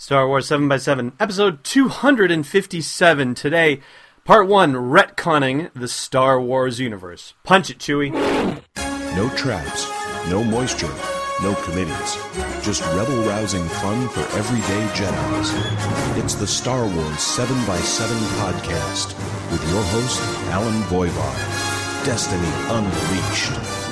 Star Wars 7x7, episode 257 today. Part 1 Retconning the Star Wars Universe. Punch it, Chewie. No traps, no moisture, no committees. Just rebel rousing fun for everyday Jedi's. It's the Star Wars 7x7 podcast with your host, Allen Voivod. Destiny Unleashed.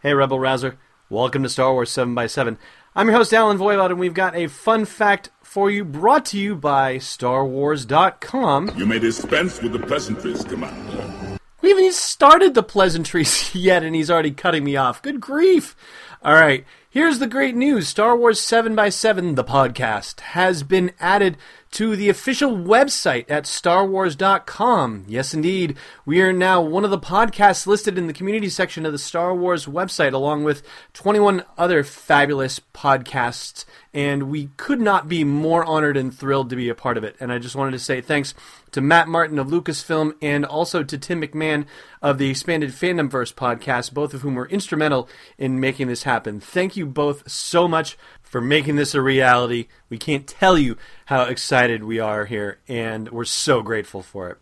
Hey, Rebel Rouser. Welcome to Star Wars 7x7. I'm your host, Allen Voivod, and we've got a fun fact for you brought to you by StarWars.com. You may dispense with the pleasantries, Commander. We haven't even started the pleasantries yet, and he's already cutting me off. Good grief. All right, here's the great news Star Wars 7x7, the podcast, has been added to the official website at starwars.com. Yes, indeed. We are now one of the podcasts listed in the community section of the Star Wars website, along with 21 other fabulous podcasts. And we could not be more honored and thrilled to be a part of it. And I just wanted to say thanks to Matt Martin of Lucasfilm and also to Tim McMahon of the Expanded Fandomverse podcast, both of whom were instrumental in making this happen. Thank you both so much for making this a reality. We can't tell you how excited we are here, and we're so grateful for it.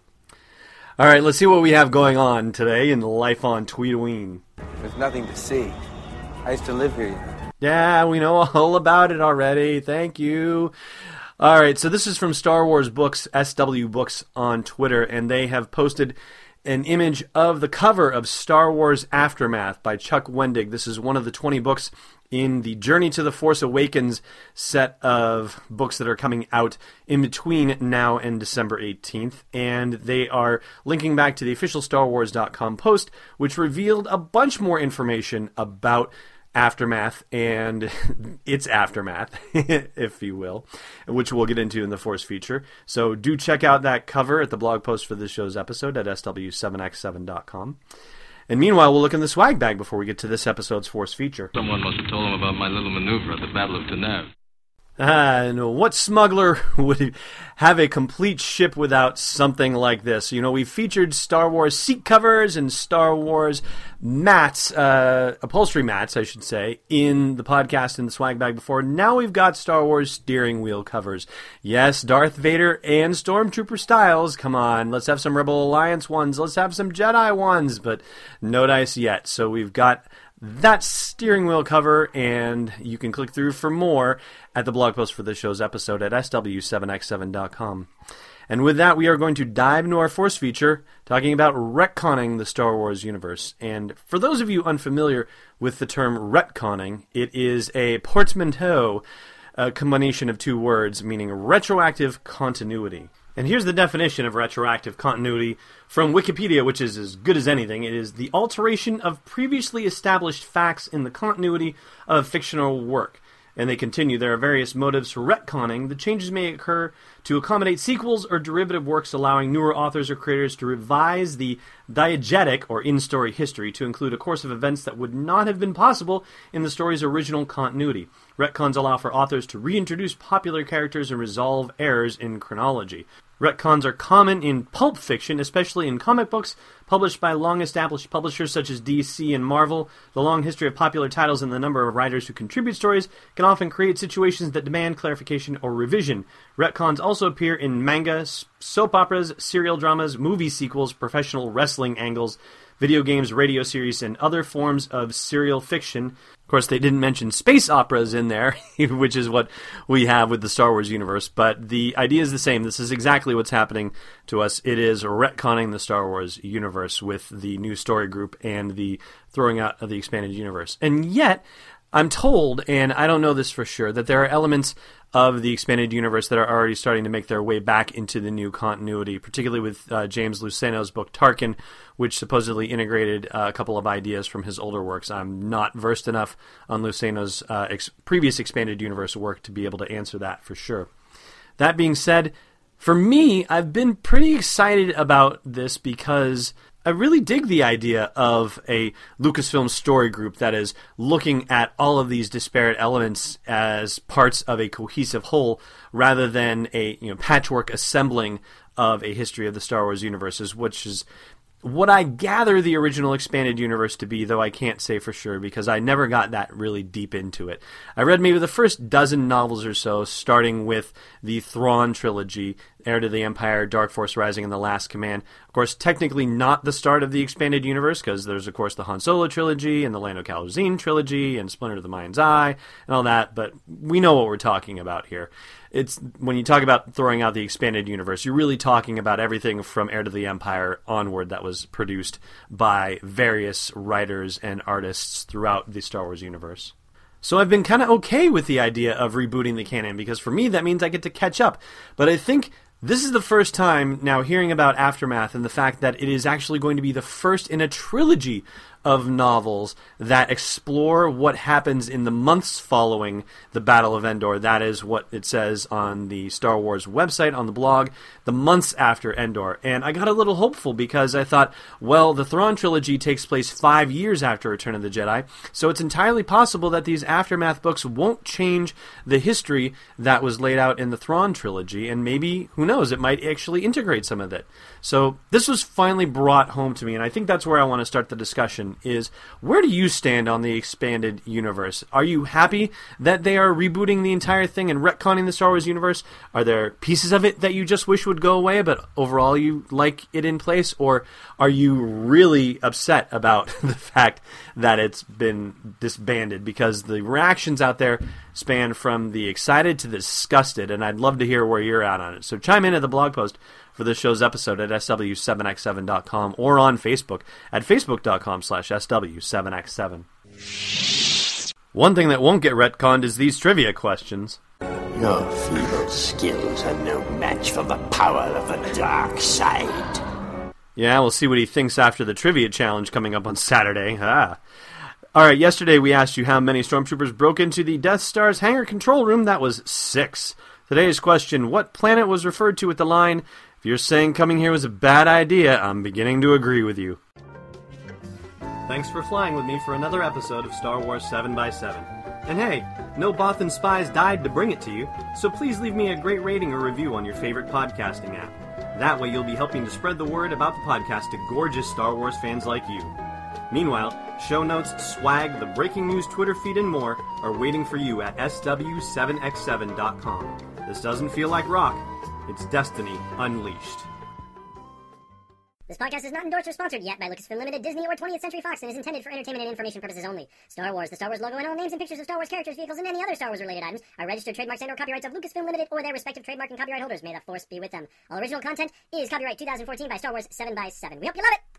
All right, let's see what we have going on today in life on Tweedoween. There's nothing to see. I used to live here. you know. Yeah, we know all about it already. Thank you. All right, so this is from Star Wars Books, SW Books on Twitter, and they have posted an image of the cover of Star Wars Aftermath by Chuck Wendig. This is one of the 20 books in the Journey to the Force Awakens set of books that are coming out in between now and December 18th. And they are linking back to the official StarWars.com post, which revealed a bunch more information about aftermath and its aftermath, if you will, which we'll get into in the Force feature. So do check out that cover at the blog post for this show's episode at sw7x7.com. And meanwhile, we'll look in the swag bag before we get to this episode's Force feature. Someone must have told him about my little maneuver at the Battle of Taanab. Ah, and what smuggler would have a complete ship without something like this? You know, we featured Star Wars seat covers and Star Wars mats, uh, upholstery mats, I should say, in the podcast in the swag bag before. Now we've got Star Wars steering wheel covers. Yes, Darth Vader and Stormtrooper styles. Come on, let's have some Rebel Alliance ones. Let's have some Jedi ones, but no dice yet. So we've got that steering wheel cover, and you can click through for more at the blog post for this show's episode at sw7x7.com. And with that, we are going to dive into our Force feature, talking about retconning the Star Wars universe. And for those of you unfamiliar with the term retconning, it is a portmanteau, a combination of two words meaning retroactive continuity. And here's the definition of retroactive continuity from Wikipedia, which is as good as anything. It is the alteration of previously established facts in the continuity of fictional work. And they continue, there are various motives for retconning. The changes may occur to accommodate sequels or derivative works, allowing newer authors or creators to revise the diegetic or in story history to include a course of events that would not have been possible in the story's original continuity. Retcons allow for authors to reintroduce popular characters and resolve errors in chronology. Retcons are common in pulp fiction, especially in comic books published by long established publishers such as DC and Marvel. The long history of popular titles and the number of writers who contribute stories can often create situations that demand clarification or revision. Retcons also appear in manga, soap operas, serial dramas, movie sequels, professional wrestling angles, video games, radio series, and other forms of serial fiction. Of course, they didn't mention space operas in there, which is what we have with the Star Wars universe, but the idea is the same. This is exactly what's happening to us. It is retconning the Star Wars universe with the new story group and the throwing out of the expanded universe. And yet, I'm told, and I don't know this for sure, that there are elements of the expanded universe that are already starting to make their way back into the new continuity, particularly with uh, James Luceno's book Tarkin, which supposedly integrated uh, a couple of ideas from his older works. I'm not versed enough on Luceno's uh, ex- previous expanded universe work to be able to answer that for sure. That being said, for me, I've been pretty excited about this because I really dig the idea of a Lucasfilm story group that is looking at all of these disparate elements as parts of a cohesive whole rather than a you know patchwork assembling of a history of the Star Wars universes, which is what I gather the original expanded universe to be, though I can't say for sure because I never got that really deep into it. I read maybe the first dozen novels or so, starting with the Thrawn trilogy, Heir to the Empire, Dark Force Rising, and The Last Command. Of course, technically not the start of the expanded universe because there's, of course, the Han Solo trilogy and the Lando Calrissian trilogy and Splinter of the Mind's Eye and all that, but we know what we're talking about here it's when you talk about throwing out the expanded universe, you're really talking about everything from Heir to the Empire onward that was produced by various writers and artists throughout the Star Wars universe. So I've been kind of okay with the idea of rebooting the canon because for me that means I get to catch up. But I think this is the first time now hearing about Aftermath and the fact that it is actually going to be the first in a trilogy of novels that explore what happens in the months following the Battle of Endor. That is what it says on the Star Wars website, on the blog, the months after Endor. And I got a little hopeful because I thought, well, the Thrawn trilogy takes place five years after Return of the Jedi, so it's entirely possible that these Aftermath books won't change the history that was laid out in the Thrawn trilogy, and maybe, who knows, it might actually integrate some of it. So this was finally brought home to me, and I think that's where I want to start the discussion is where do you stand on the expanded universe? Are you happy that they are rebooting the entire thing and retconning the Star Wars universe? Are there pieces of it that you just wish would go away, but overall you like it in place? Or are you really upset about the fact that it's been disbanded? Because the reactions out there span from the excited to the disgusted, and I'd love to hear where you're at on it. So chime in at the blog post for this show's episode at sw7x7.com or on Facebook at facebook.com slash sw7x7. One thing that won't get retconned is these trivia questions. Your feeble skills are no match for the power of the dark side. Yeah, we'll see what he thinks after the trivia challenge coming up on Saturday. Ah. All right, yesterday we asked you how many stormtroopers broke into the Death Star's hangar control room. That was six. Today's question What planet was referred to with the line, if you're saying coming here was a bad idea, I'm beginning to agree with you. Thanks for flying with me for another episode of Star Wars 7x7. And hey, no Bothan spies died to bring it to you, so please leave me a great rating or review on your favorite podcasting app. That way you'll be helping to spread the word about the podcast to gorgeous Star Wars fans like you. Meanwhile, show notes, swag, the breaking news Twitter feed, and more are waiting for you at sw7x7.com. This doesn't feel like rock, it's Destiny Unleashed. This podcast is not endorsed or sponsored yet by Lucasfilm Limited, Disney, or 20th Century Fox and is intended for entertainment and information purposes only. Star Wars, the Star Wars logo, and all names and pictures of Star Wars characters, vehicles, and any other Star Wars related items are registered trademarks and or copyrights of Lucasfilm Limited or their respective trademark and copyright holders. May the force be with them. All original content is copyright 2014 by Star Wars 7 by 7 We hope you love it!